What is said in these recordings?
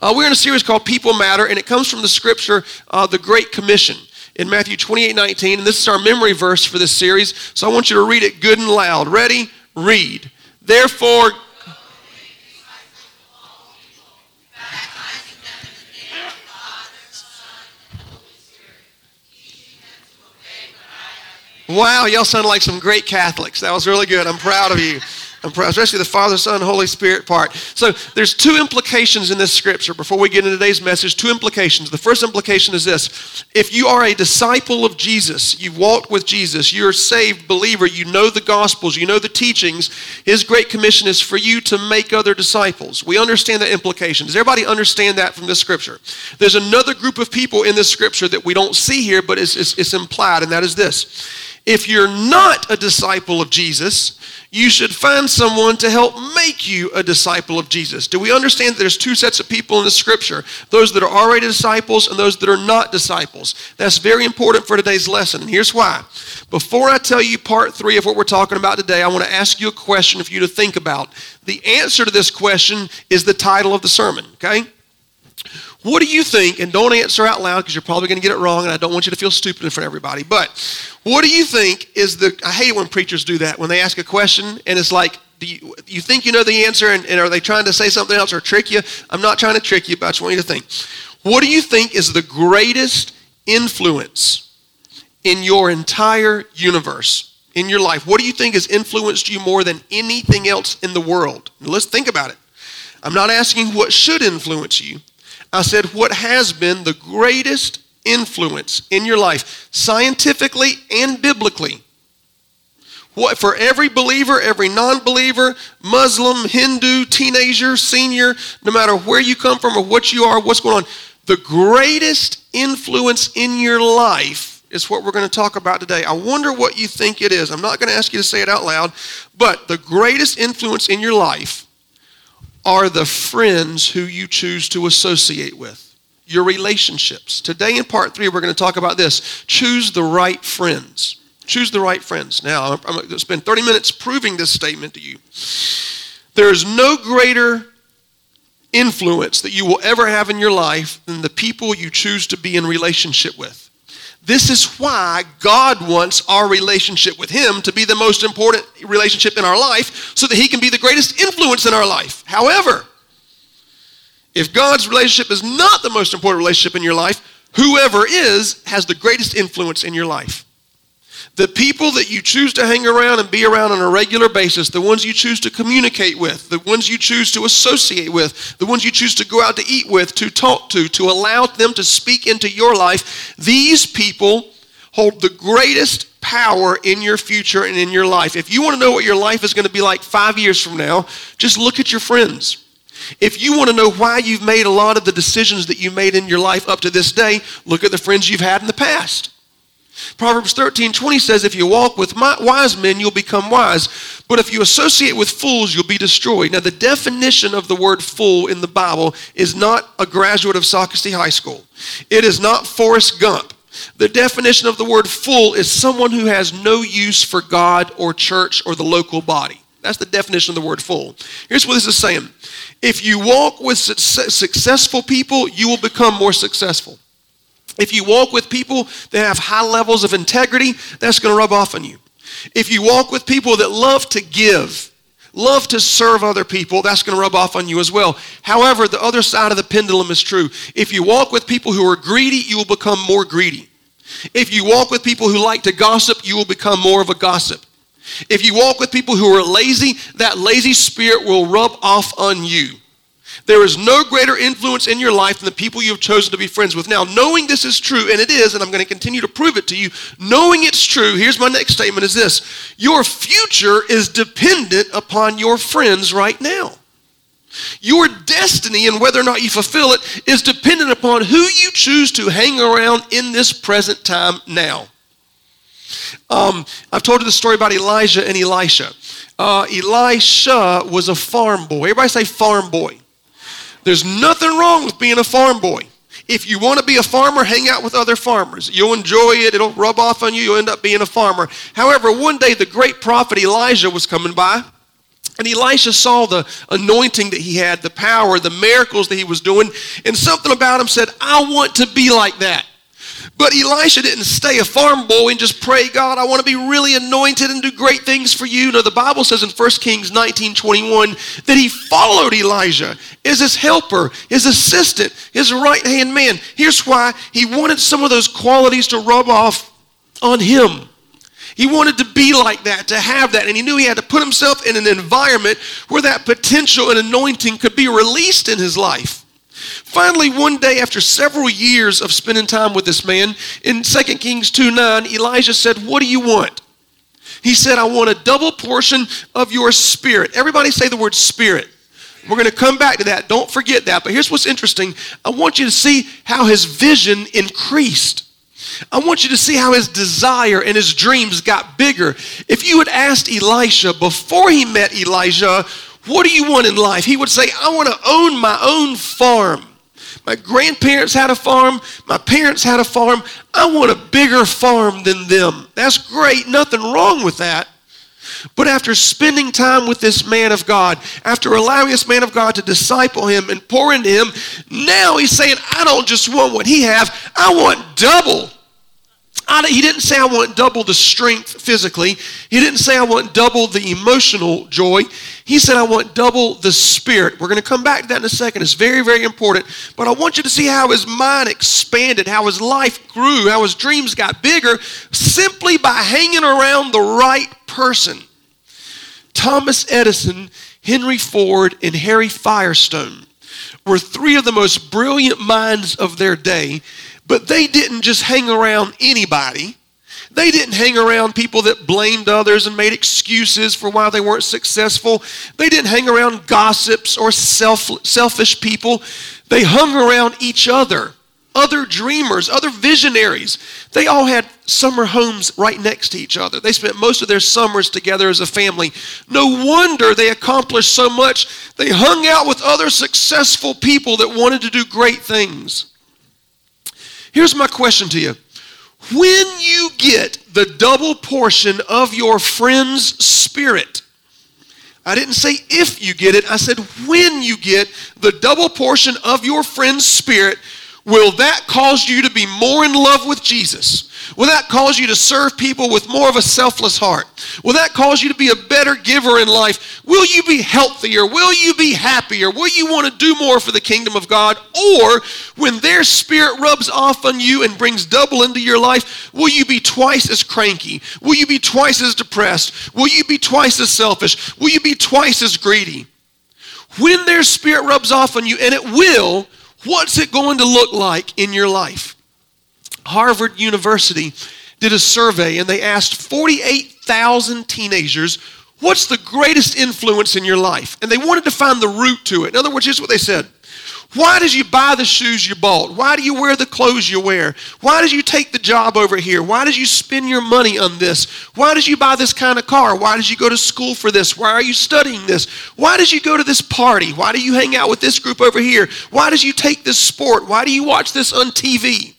Uh, we're in a series called People Matter, and it comes from the scripture, uh, the Great Commission, in Matthew 28 19. And this is our memory verse for this series, so I want you to read it good and loud. Ready? Read. Therefore, Wow, y'all sound like some great Catholics. That was really good. I'm proud of you. Especially the Father, Son, Holy Spirit part. So there's two implications in this scripture before we get into today's message. Two implications. The first implication is this if you are a disciple of Jesus, you've walked with Jesus, you're a saved believer, you know the Gospels, you know the teachings, His great commission is for you to make other disciples. We understand that implication. Does everybody understand that from this scripture? There's another group of people in this scripture that we don't see here, but it's, it's, it's implied, and that is this if you're not a disciple of Jesus, you should find someone to help make you a disciple of Jesus. Do we understand that there's two sets of people in the scripture? Those that are already disciples and those that are not disciples. That's very important for today's lesson. And here's why. Before I tell you part three of what we're talking about today, I want to ask you a question for you to think about. The answer to this question is the title of the sermon, okay? What do you think? And don't answer out loud because you're probably going to get it wrong, and I don't want you to feel stupid in front of everybody. But what do you think is the? I hate when preachers do that when they ask a question and it's like, do you, you think you know the answer, and, and are they trying to say something else or trick you? I'm not trying to trick you, but I just want you to think. What do you think is the greatest influence in your entire universe? in your life? What do you think has influenced you more than anything else in the world? Let's think about it. I'm not asking what should influence you. I said, what has been the greatest influence in your life, scientifically and biblically? What, for every believer, every non believer, Muslim, Hindu, teenager, senior, no matter where you come from or what you are, what's going on, the greatest influence in your life is what we're going to talk about today. I wonder what you think it is. I'm not going to ask you to say it out loud, but the greatest influence in your life are the friends who you choose to associate with, your relationships. Today, in part three, we're going to talk about this choose the right friends. Choose the right friends. Now, I'm going to spend 30 minutes proving this statement to you. There is no greater influence that you will ever have in your life than the people you choose to be in relationship with. This is why God wants our relationship with Him to be the most important relationship in our life so that He can be the greatest influence in our life. However, if God's relationship is not the most important relationship in your life, whoever is has the greatest influence in your life. The people that you choose to hang around and be around on a regular basis, the ones you choose to communicate with, the ones you choose to associate with, the ones you choose to go out to eat with, to talk to, to allow them to speak into your life, these people hold the greatest power in your future and in your life. If you want to know what your life is going to be like five years from now, just look at your friends. If you want to know why you've made a lot of the decisions that you made in your life up to this day, look at the friends you've had in the past. Proverbs 13 20 says, If you walk with wise men, you'll become wise. But if you associate with fools, you'll be destroyed. Now, the definition of the word fool in the Bible is not a graduate of Socastee High School, it is not Forrest Gump. The definition of the word fool is someone who has no use for God or church or the local body. That's the definition of the word fool. Here's what this is saying if you walk with successful people, you will become more successful. If you walk with people that have high levels of integrity, that's going to rub off on you. If you walk with people that love to give, love to serve other people, that's going to rub off on you as well. However, the other side of the pendulum is true. If you walk with people who are greedy, you will become more greedy. If you walk with people who like to gossip, you will become more of a gossip. If you walk with people who are lazy, that lazy spirit will rub off on you. There is no greater influence in your life than the people you have chosen to be friends with. Now, knowing this is true, and it is, and I'm going to continue to prove it to you, knowing it's true, here's my next statement is this Your future is dependent upon your friends right now. Your destiny and whether or not you fulfill it is dependent upon who you choose to hang around in this present time now. Um, I've told you the story about Elijah and Elisha. Uh, Elisha was a farm boy. Everybody say farm boy. There's nothing wrong with being a farm boy. If you want to be a farmer, hang out with other farmers. You'll enjoy it, it'll rub off on you, you'll end up being a farmer. However, one day the great prophet Elijah was coming by, And Elisha saw the anointing that he had, the power, the miracles that he was doing, and something about him said, I want to be like that. But Elisha didn't stay a farm boy and just pray, God, I want to be really anointed and do great things for you. No, the Bible says in 1 Kings 19 21 that he followed Elijah as his helper, his assistant, his right hand man. Here's why he wanted some of those qualities to rub off on him. He wanted to be like that, to have that, and he knew he had to put himself in an environment where that potential and anointing could be released in his life. Finally, one day after several years of spending time with this man, in 2 Kings 2 9, Elijah said, What do you want? He said, I want a double portion of your spirit. Everybody say the word spirit. We're going to come back to that. Don't forget that. But here's what's interesting I want you to see how his vision increased. I want you to see how his desire and his dreams got bigger. If you had asked Elisha before he met Elijah, what do you want in life? He would say, I want to own my own farm. My grandparents had a farm. My parents had a farm. I want a bigger farm than them. That's great. Nothing wrong with that. But after spending time with this man of God, after allowing this man of God to disciple him and pour into him, now he's saying, I don't just want what he has, I want double. I, he didn't say I want double the strength physically. He didn't say I want double the emotional joy. He said I want double the spirit. We're going to come back to that in a second. It's very, very important. But I want you to see how his mind expanded, how his life grew, how his dreams got bigger simply by hanging around the right person. Thomas Edison, Henry Ford, and Harry Firestone were three of the most brilliant minds of their day but they didn't just hang around anybody. They didn't hang around people that blamed others and made excuses for why they weren't successful. They didn't hang around gossips or self, selfish people. They hung around each other, other dreamers, other visionaries. They all had summer homes right next to each other. They spent most of their summers together as a family. No wonder they accomplished so much. They hung out with other successful people that wanted to do great things. Here's my question to you. When you get the double portion of your friend's spirit, I didn't say if you get it, I said when you get the double portion of your friend's spirit, will that cause you to be more in love with Jesus? Will that cause you to serve people with more of a selfless heart? Will that cause you to be a better giver in life? Will you be healthier? Will you be happier? Will you want to do more for the kingdom of God? Or when their spirit rubs off on you and brings double into your life, will you be twice as cranky? Will you be twice as depressed? Will you be twice as selfish? Will you be twice as greedy? When their spirit rubs off on you, and it will, what's it going to look like in your life? Harvard University did a survey and they asked 48,000 teenagers, What's the greatest influence in your life? And they wanted to find the root to it. In other words, here's what they said why did you buy the shoes you bought? Why do you wear the clothes you wear? Why did you take the job over here? Why did you spend your money on this? Why did you buy this kind of car? Why did you go to school for this? Why are you studying this? Why did you go to this party? Why do you hang out with this group over here? Why did you take this sport? Why do you watch this on TV?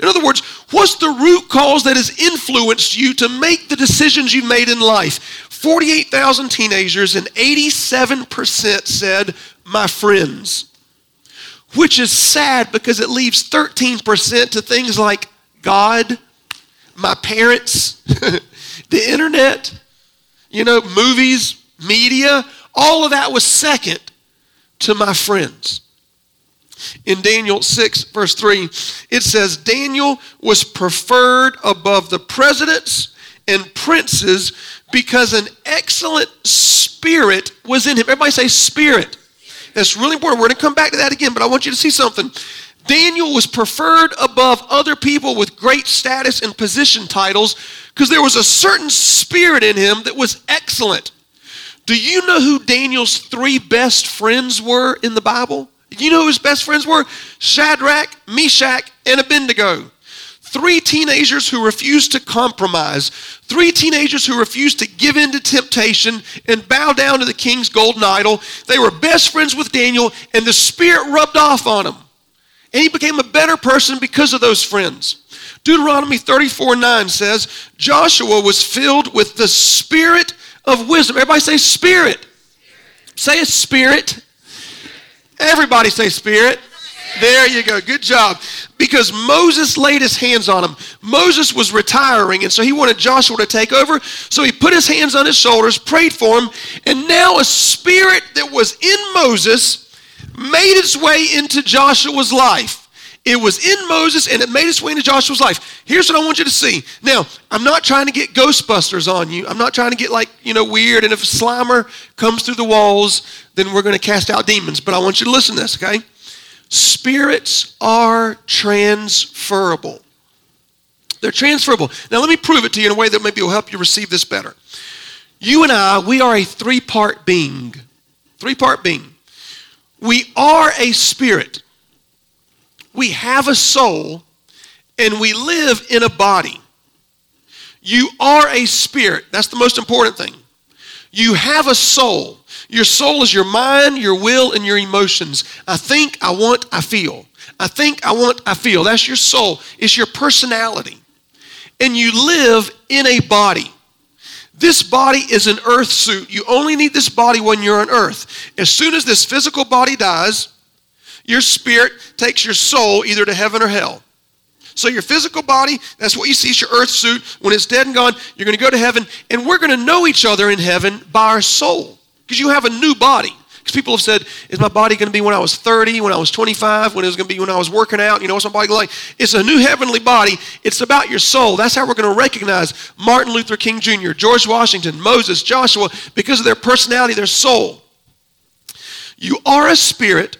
In other words, what's the root cause that has influenced you to make the decisions you've made in life? 48,000 teenagers and 87% said, My friends which is sad because it leaves 13% to things like God, my parents, the internet, you know, movies, media. All of that was second to my friends. In Daniel 6, verse 3, it says, Daniel was preferred above the presidents and princes because an excellent spirit was in him. Everybody say, spirit. That's really important. We're going to come back to that again, but I want you to see something. Daniel was preferred above other people with great status and position titles because there was a certain spirit in him that was excellent. Do you know who Daniel's three best friends were in the Bible? You know who his best friends were? Shadrach, Meshach, and Abednego. Three teenagers who refused to compromise. Three teenagers who refused to give in to temptation and bow down to the king's golden idol. They were best friends with Daniel, and the Spirit rubbed off on him. And he became a better person because of those friends. Deuteronomy 34 9 says, Joshua was filled with the Spirit of wisdom. Everybody say, Spirit. Say a spirit. Everybody say spirit. There you go. Good job. Because Moses laid his hands on him. Moses was retiring, and so he wanted Joshua to take over. So he put his hands on his shoulders, prayed for him, and now a spirit that was in Moses made its way into Joshua's life. It was in Moses and it made its way into Joshua's life. Here's what I want you to see. Now, I'm not trying to get Ghostbusters on you. I'm not trying to get like, you know, weird. And if a Slimer comes through the walls, then we're going to cast out demons. But I want you to listen to this, okay? Spirits are transferable. They're transferable. Now, let me prove it to you in a way that maybe will help you receive this better. You and I, we are a three part being. Three part being. We are a spirit we have a soul and we live in a body. You are a spirit. That's the most important thing. You have a soul. Your soul is your mind, your will, and your emotions. I think, I want, I feel. I think, I want, I feel. That's your soul. It's your personality. And you live in a body. This body is an earth suit. You only need this body when you're on earth. As soon as this physical body dies, your spirit takes your soul either to heaven or hell. So your physical body, that's what you see, is your earth suit. When it's dead and gone, you're going to go to heaven, and we're going to know each other in heaven by our soul because you have a new body. Because people have said, is my body going to be when I was 30, when I was 25, when it was going to be when I was working out? You know, what's my body like? It's a new heavenly body. It's about your soul. That's how we're going to recognize Martin Luther King Jr., George Washington, Moses, Joshua, because of their personality, their soul. You are a spirit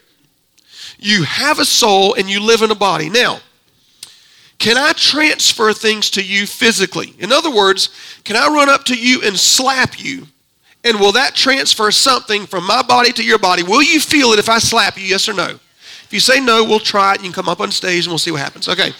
you have a soul and you live in a body. Now, can I transfer things to you physically? In other words, can I run up to you and slap you? And will that transfer something from my body to your body? Will you feel it if I slap you, yes or no? If you say no, we'll try it. You can come up on stage and we'll see what happens. Okay.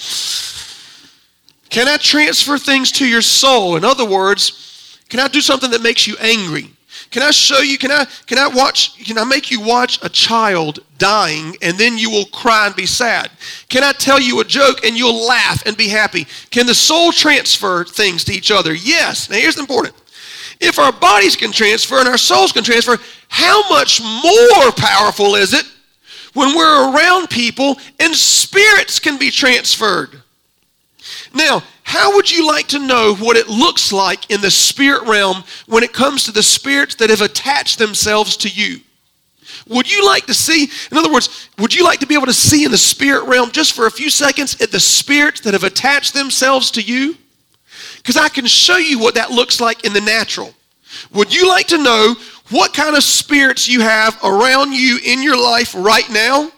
Can I transfer things to your soul? In other words, can I do something that makes you angry? Can I show you? Can I can I watch? Can I make you watch a child dying and then you will cry and be sad? Can I tell you a joke and you'll laugh and be happy? Can the soul transfer things to each other? Yes. Now here's the important. If our bodies can transfer and our souls can transfer, how much more powerful is it when we're around people and spirits can be transferred? Now, how would you like to know what it looks like in the spirit realm when it comes to the spirits that have attached themselves to you? Would you like to see, in other words, would you like to be able to see in the spirit realm just for a few seconds at the spirits that have attached themselves to you? Because I can show you what that looks like in the natural. Would you like to know what kind of spirits you have around you in your life right now?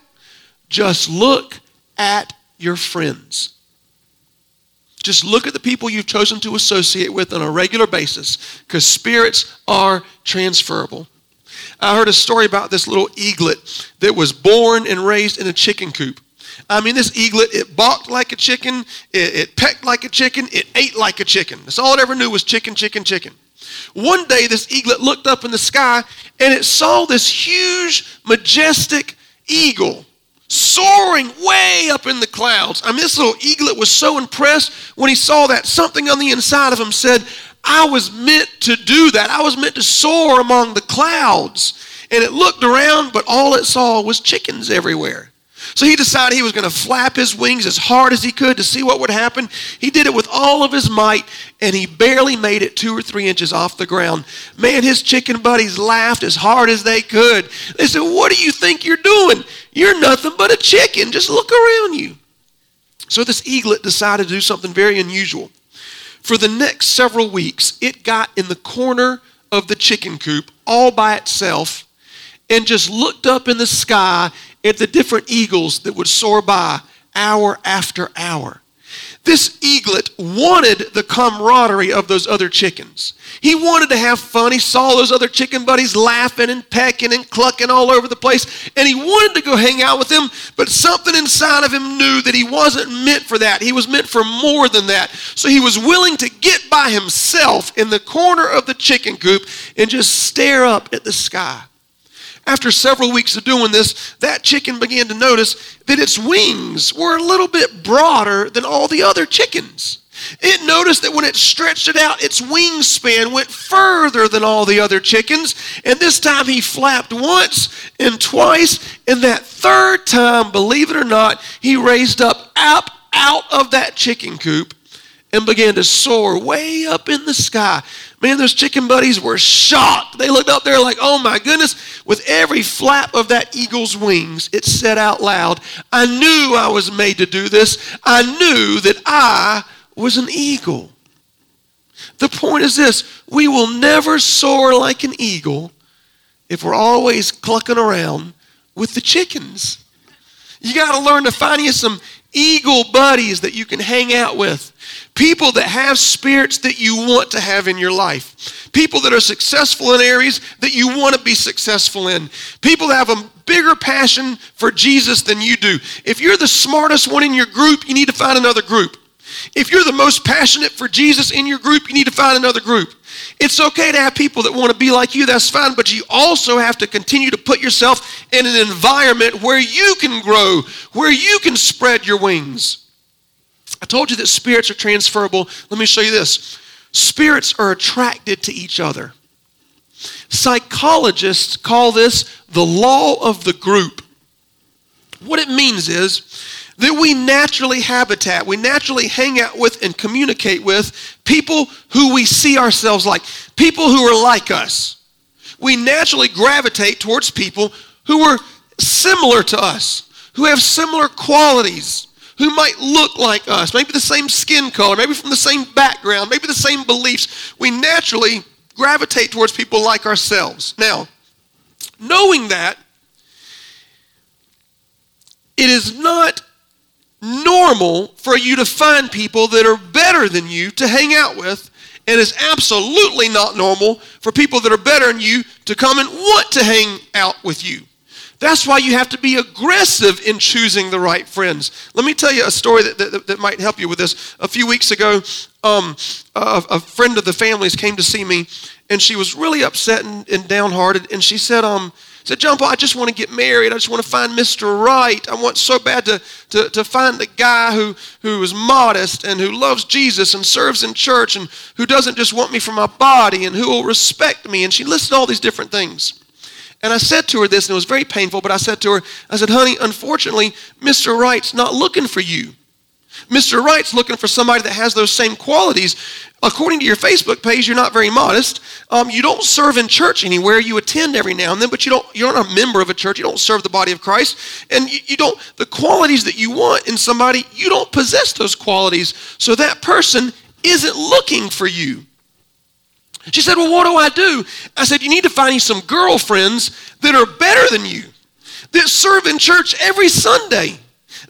Just look at your friends. Just look at the people you've chosen to associate with on a regular basis because spirits are transferable. I heard a story about this little eaglet that was born and raised in a chicken coop. I mean, this eaglet, it balked like a chicken, it, it, pecked like a chicken, it ate like a chicken. That's all it ever knew was chicken, chicken, chicken. One day, this eaglet looked up in the sky and it saw this huge, majestic eagle soaring way up in the clouds. I mean, this little eaglet was so impressed when he saw that. Something on the inside of him said, I was meant to do that. I was meant to soar among the clouds. And it looked around, but all it saw was chickens everywhere. So he decided he was going to flap his wings as hard as he could to see what would happen. He did it with all of his might, and he barely made it two or three inches off the ground. Man, his chicken buddies laughed as hard as they could. They said, What do you think you're doing? You're nothing but a chicken. Just look around you. So this eaglet decided to do something very unusual. For the next several weeks, it got in the corner of the chicken coop all by itself and just looked up in the sky at the different eagles that would soar by hour after hour. This eaglet wanted the camaraderie of those other chickens. He wanted to have fun. He saw those other chicken buddies laughing and pecking and clucking all over the place, and he wanted to go hang out with them, but something inside of him knew that he wasn't meant for that. He was meant for more than that. So he was willing to get by himself in the corner of the chicken coop and just stare up at the sky. After several weeks of doing this, that chicken began to notice that its wings were a little bit broader than all the other chickens. It noticed that when it stretched it out, its wingspan went further than all the other chickens. And this time he flapped once and twice. And that third time, believe it or not, he raised up, up out of that chicken coop and began to soar way up in the sky. Man, those chicken buddies were shocked. They looked up there like, oh my goodness. With every flap of that eagle's wings, it said out loud, I knew I was made to do this. I knew that I was an eagle. The point is this we will never soar like an eagle if we're always clucking around with the chickens. You got to learn to find you some eagle buddies that you can hang out with. People that have spirits that you want to have in your life. People that are successful in areas that you want to be successful in. People that have a bigger passion for Jesus than you do. If you're the smartest one in your group, you need to find another group. If you're the most passionate for Jesus in your group, you need to find another group. It's okay to have people that want to be like you, that's fine, but you also have to continue to put yourself in an environment where you can grow, where you can spread your wings. I told you that spirits are transferable. Let me show you this. Spirits are attracted to each other. Psychologists call this the law of the group. What it means is that we naturally habitat, we naturally hang out with and communicate with people who we see ourselves like, people who are like us. We naturally gravitate towards people who are similar to us, who have similar qualities, who might look like us, maybe the same skin color, maybe from the same background, maybe the same beliefs. We naturally gravitate towards people like ourselves. Now, knowing that, it is not normal for you to find people that are better than you to hang out with, and it's absolutely not normal for people that are better than you to come and want to hang out with you. That's why you have to be aggressive in choosing the right friends. Let me tell you a story that, that, that might help you with this. A few weeks ago, um, a, a, friend of the family's came to see me, and she was really upset and, and downhearted, and she said, um, said, John Paul, I just want to get married. I just want to find Mr. Right. I want so bad to, to, to find the guy who, who is modest and who loves Jesus and serves in church and who doesn't just want me for my body and who will respect me. And she listed all these different things. And I said to her this, and it was very painful, but I said to her, I said, honey, unfortunately, Mr. Right's not looking for you. Mr. Right's looking for somebody that has those same qualities. According to your Facebook page, you're not very modest. Um, you don't serve in church anywhere. You attend every now and then, but you don't. You're not a member of a church. You don't serve the body of Christ, and you, you don't. The qualities that you want in somebody, you don't possess those qualities. So that person isn't looking for you. She said, "Well, what do I do?" I said, "You need to find you some girlfriends that are better than you, that serve in church every Sunday."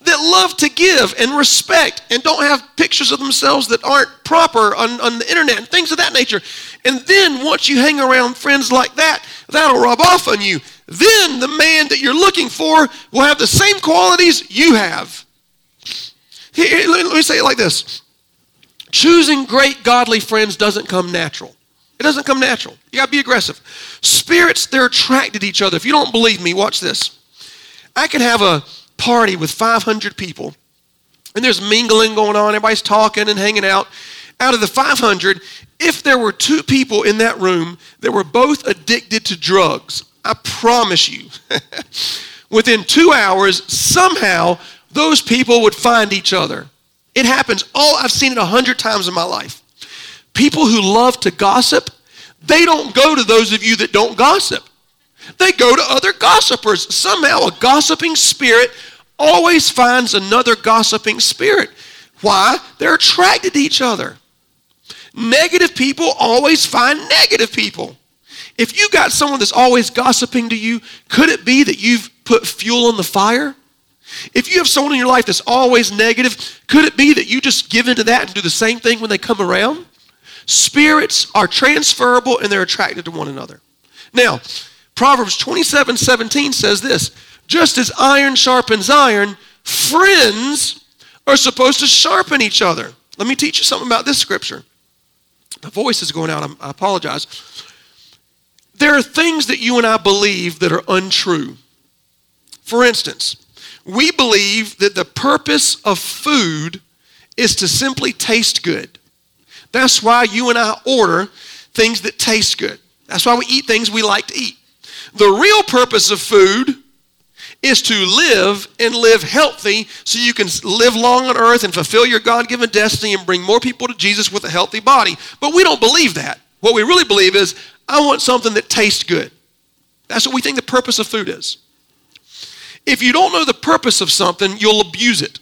That love to give and respect and don't have pictures of themselves that aren't proper on, on the internet and things of that nature. And then once you hang around friends like that, that'll rub off on you. Then the man that you're looking for will have the same qualities you have. Here, let me say it like this choosing great godly friends doesn't come natural. It doesn't come natural. You got to be aggressive. Spirits, they're attracted to each other. If you don't believe me, watch this. I could have a party with 500 people, and there's mingling going on, everybody's talking and hanging out. Out of the 500, if there were two people in that room that were both addicted to drugs, I promise you, within two hours, somehow those people would find each other. It happens. Oh, I've seen it a hundred times in my life. People who love to gossip, they don't go to those of you that don't gossip. They go to other gossipers. Somehow, a gossiping spirit always finds another gossiping spirit. Why? They're attracted to each other. Negative people always find negative people. If you got someone that's always gossiping to you, could it be that you've put fuel on the fire? If you have someone in your life that's always negative, could it be that you just give into that and do the same thing when they come around? Spirits are transferable and they're attracted to one another. Now, Proverbs 27 17 says this just as iron sharpens iron, friends are supposed to sharpen each other. Let me teach you something about this scripture. My voice is going out, I apologize. There are things that you and I believe that are untrue. For instance, we believe that the purpose of food is to simply taste good. That's why you and I order things that taste good. That's why we eat things we like to eat. The real purpose of food is to live and live healthy so you can live long on earth and fulfill your God given destiny and bring more people to Jesus with a healthy body. But we don't believe that. What we really believe is, I want something that tastes good. That's what we think the purpose of food is. If you don't know the purpose of something, you'll abuse it.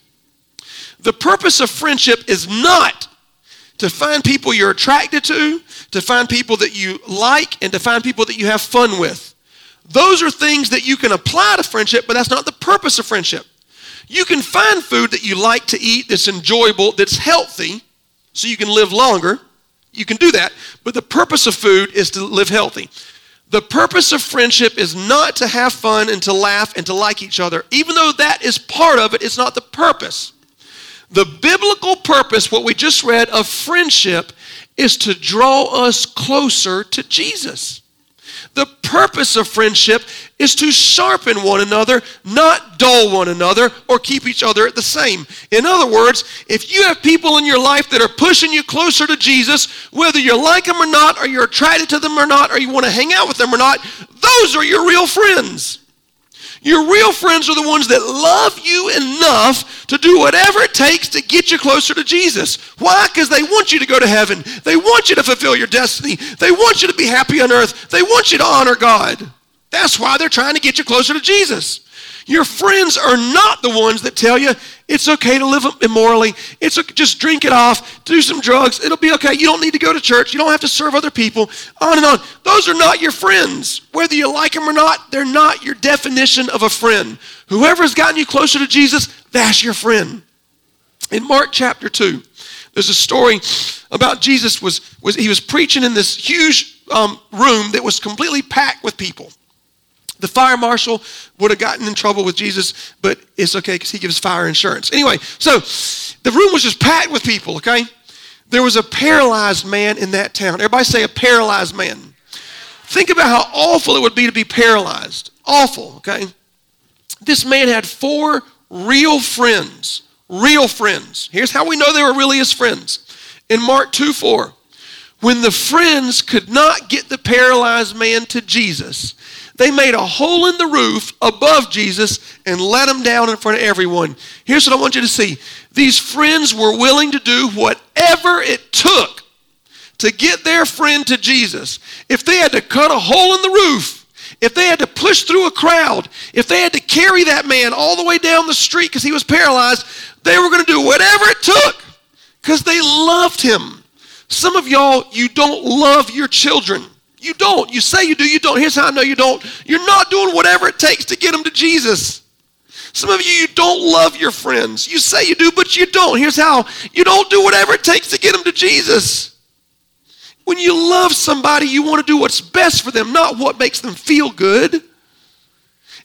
The purpose of friendship is not to find people you're attracted to, to find people that you like, and to find people that you have fun with. Those are things that you can apply to friendship, but that's not the purpose of friendship. You can find food that you like to eat that's enjoyable, that's healthy, so you can live longer. You can do that, but the purpose of food is to live healthy. The purpose of friendship is not to have fun and to laugh and to like each other. Even though that is part of it, it's not the purpose. The biblical purpose, what we just read, of friendship is to draw us closer to Jesus. The purpose of friendship is to sharpen one another, not dull one another or keep each other at the same. In other words, if you have people in your life that are pushing you closer to Jesus, whether you like them or not, or you're attracted to them or not, or you want to hang out with them or not, those are your real friends. Your real friends are the ones that love you enough to do whatever it takes to get you closer to Jesus. Why? Because they want you to go to heaven. They want you to fulfill your destiny. They want you to be happy on earth. They want you to honor God. That's why they're trying to get you closer to Jesus. Your friends are not the ones that tell you it's okay to live immorally. It's okay, just drink it off, do some drugs. It'll be okay. You don't need to go to church. You don't have to serve other people. On and on. Those are not your friends. Whether you like them or not, they're not your definition of a friend. Whoever's gotten you closer to Jesus, that's your friend. In Mark chapter 2, there's a story about Jesus was, was he was preaching in this huge um, room that was completely packed with people. The fire marshal would have gotten in trouble with Jesus, but it's okay because he gives fire insurance. Anyway, so the room was just packed with people, okay? There was a paralyzed man in that town. Everybody say a paralyzed man. Think about how awful it would be to be paralyzed. Awful, okay? This man had four real friends. Real friends. Here's how we know they were really his friends. In Mark 2 4, when the friends could not get the paralyzed man to Jesus, they made a hole in the roof above Jesus and let him down in front of everyone. Here's what I want you to see these friends were willing to do whatever it took to get their friend to Jesus. If they had to cut a hole in the roof, if they had to push through a crowd, if they had to carry that man all the way down the street because he was paralyzed, they were going to do whatever it took because they loved him. Some of y'all, you don't love your children. You don't. You say you do, you don't. Here's how I know you don't. You're not doing whatever it takes to get them to Jesus. Some of you, you don't love your friends. You say you do, but you don't. Here's how you don't do whatever it takes to get them to Jesus. When you love somebody, you want to do what's best for them, not what makes them feel good.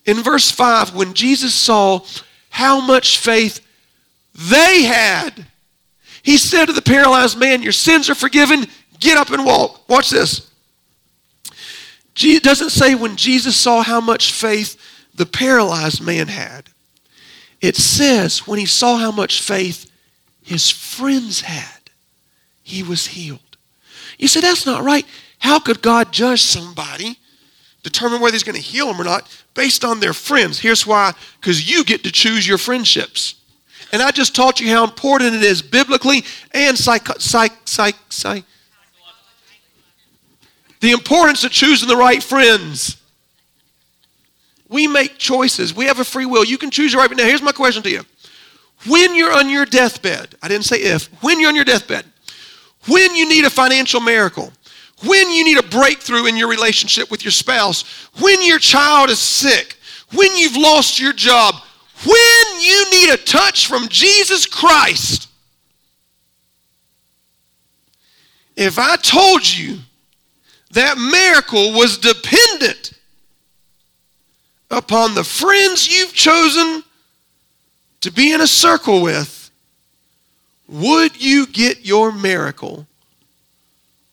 In verse 5, when Jesus saw how much faith they had, he said to the paralyzed man, Your sins are forgiven. Get up and walk. Watch this. It doesn't say when Jesus saw how much faith the paralyzed man had. It says when he saw how much faith his friends had, he was healed. You say, that's not right. How could God judge somebody, determine whether he's going to heal them or not, based on their friends? Here's why because you get to choose your friendships. And I just taught you how important it is biblically and psych, psych, psych, psych, the importance of choosing the right friends. We make choices. We have a free will. You can choose your right. Now, here's my question to you. When you're on your deathbed, I didn't say if, when you're on your deathbed, when you need a financial miracle, when you need a breakthrough in your relationship with your spouse, when your child is sick, when you've lost your job, when you need a touch from Jesus Christ, if I told you that miracle was dependent upon the friends you've chosen to be in a circle with, would you get your miracle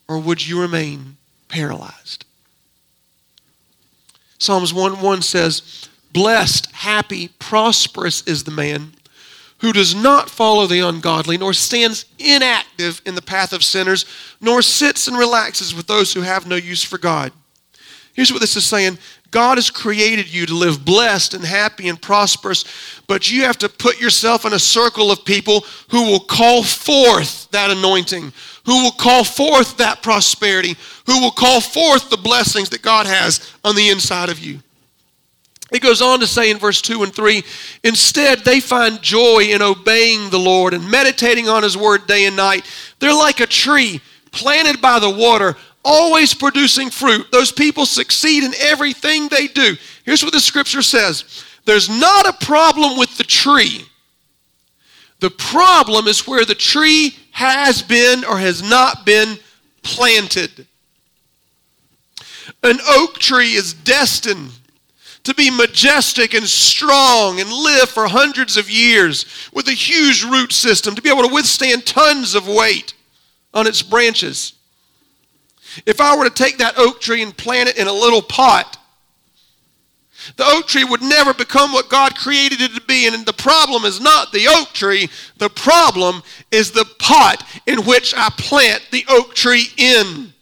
or would you remain paralyzed? Psalms 1 1 says, Blessed, happy, prosperous is the man who does not follow the ungodly, nor stands inactive in the path of sinners, nor sits and relaxes with those who have no use for God. Here's what this is saying God has created you to live blessed and happy and prosperous, but you have to put yourself in a circle of people who will call forth that anointing, who will call forth that prosperity, who will call forth the blessings that God has on the inside of you. It goes on to say in verse 2 and 3 instead, they find joy in obeying the Lord and meditating on His word day and night. They're like a tree planted by the water, always producing fruit. Those people succeed in everything they do. Here's what the scripture says there's not a problem with the tree. The problem is where the tree has been or has not been planted. An oak tree is destined to be majestic and strong and live for hundreds of years with a huge root system, to be able to withstand tons of weight on its branches. If I were to take that oak tree and plant it in a little pot, the oak tree would never become what God created it to be. And the problem is not the oak tree, the problem is the pot in which I plant the oak tree in.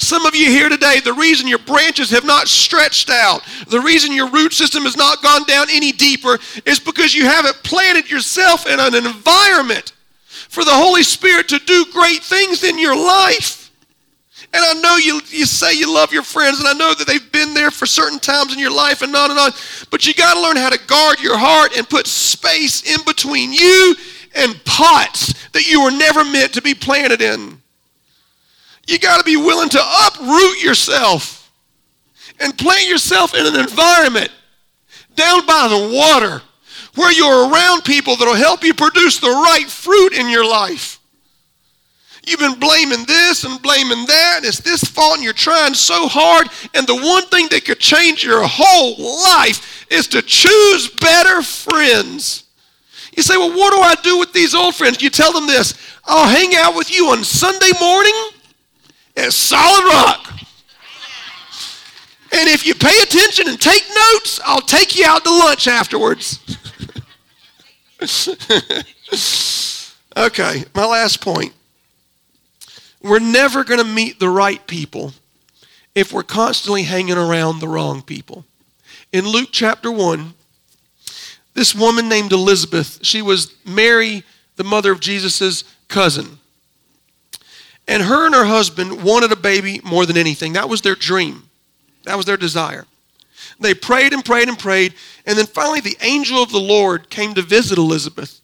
Some of you here today, the reason your branches have not stretched out, the reason your root system has not gone down any deeper is because you haven't planted yourself in an environment for the Holy Spirit to do great things in your life. And I know you, you say you love your friends, and I know that they've been there for certain times in your life and on and on, but you got to learn how to guard your heart and put space in between you and pots that you were never meant to be planted in. You got to be willing to uproot yourself and plant yourself in an environment down by the water where you're around people that'll help you produce the right fruit in your life. You've been blaming this and blaming that, and it's this fault, and you're trying so hard. And the one thing that could change your whole life is to choose better friends. You say, Well, what do I do with these old friends? You tell them this I'll hang out with you on Sunday morning as solid rock. And if you pay attention and take notes, I'll take you out to lunch afterwards. okay, my last point. We're never going to meet the right people if we're constantly hanging around the wrong people. In Luke chapter 1, this woman named Elizabeth, she was Mary, the mother of Jesus' cousin. And her and her husband wanted a baby more than anything. That was their dream, that was their desire. They prayed and prayed and prayed. And then finally, the angel of the Lord came to visit Elizabeth.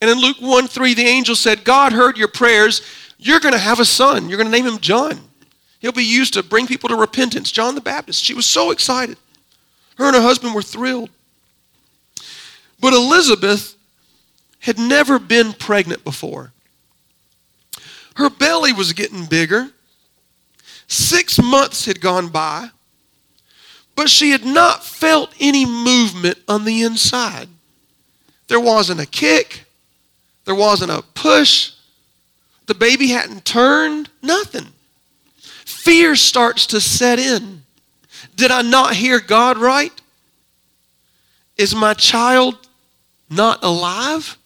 And in Luke 1 3, the angel said, God heard your prayers. You're going to have a son. You're going to name him John. He'll be used to bring people to repentance. John the Baptist. She was so excited. Her and her husband were thrilled. But Elizabeth had never been pregnant before. Her belly was getting bigger. Six months had gone by, but she had not felt any movement on the inside. There wasn't a kick, there wasn't a push, the baby hadn't turned, nothing. Fear starts to set in. Did I not hear God right? Is my child not alive?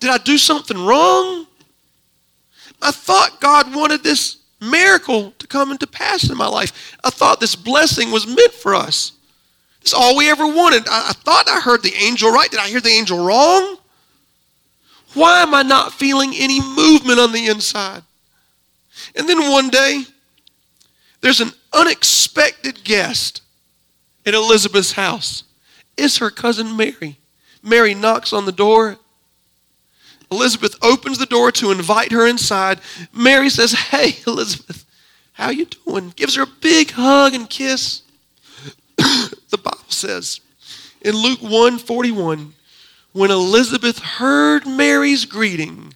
Did I do something wrong? I thought God wanted this miracle to come into pass in my life. I thought this blessing was meant for us. It's all we ever wanted. I, I thought I heard the angel right. Did I hear the angel wrong? Why am I not feeling any movement on the inside? And then one day, there's an unexpected guest at Elizabeth's house. It's her cousin Mary. Mary knocks on the door Elizabeth opens the door to invite her inside. Mary says, "Hey, Elizabeth, how you doing?" Gives her a big hug and kiss. the Bible says in Luke 1:41, when Elizabeth heard Mary's greeting,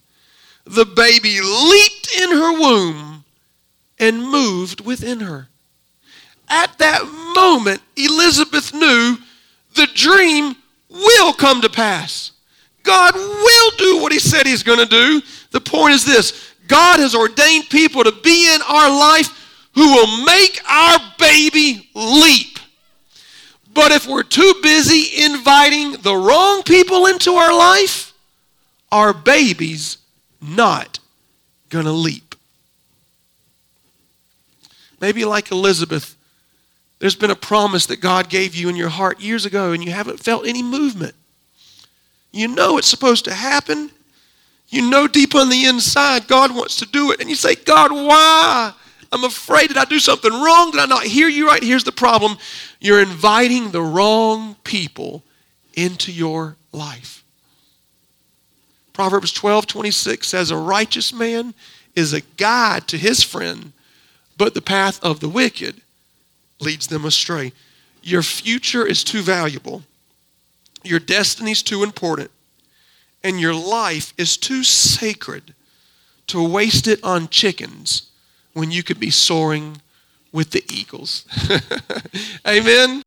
the baby leaped in her womb and moved within her. At that moment, Elizabeth knew the dream will come to pass. God will do what He said He's going to do. The point is this God has ordained people to be in our life who will make our baby leap. But if we're too busy inviting the wrong people into our life, our baby's not going to leap. Maybe like Elizabeth, there's been a promise that God gave you in your heart years ago and you haven't felt any movement. You know it's supposed to happen. You know deep on the inside God wants to do it. And you say, God, why? I'm afraid. Did I do something wrong? Did I not hear you right? Here's the problem you're inviting the wrong people into your life. Proverbs 12 26 says, A righteous man is a guide to his friend, but the path of the wicked leads them astray. Your future is too valuable, your destiny is too important, and your life is too sacred to waste it on chickens when you could be soaring with the eagles. Amen.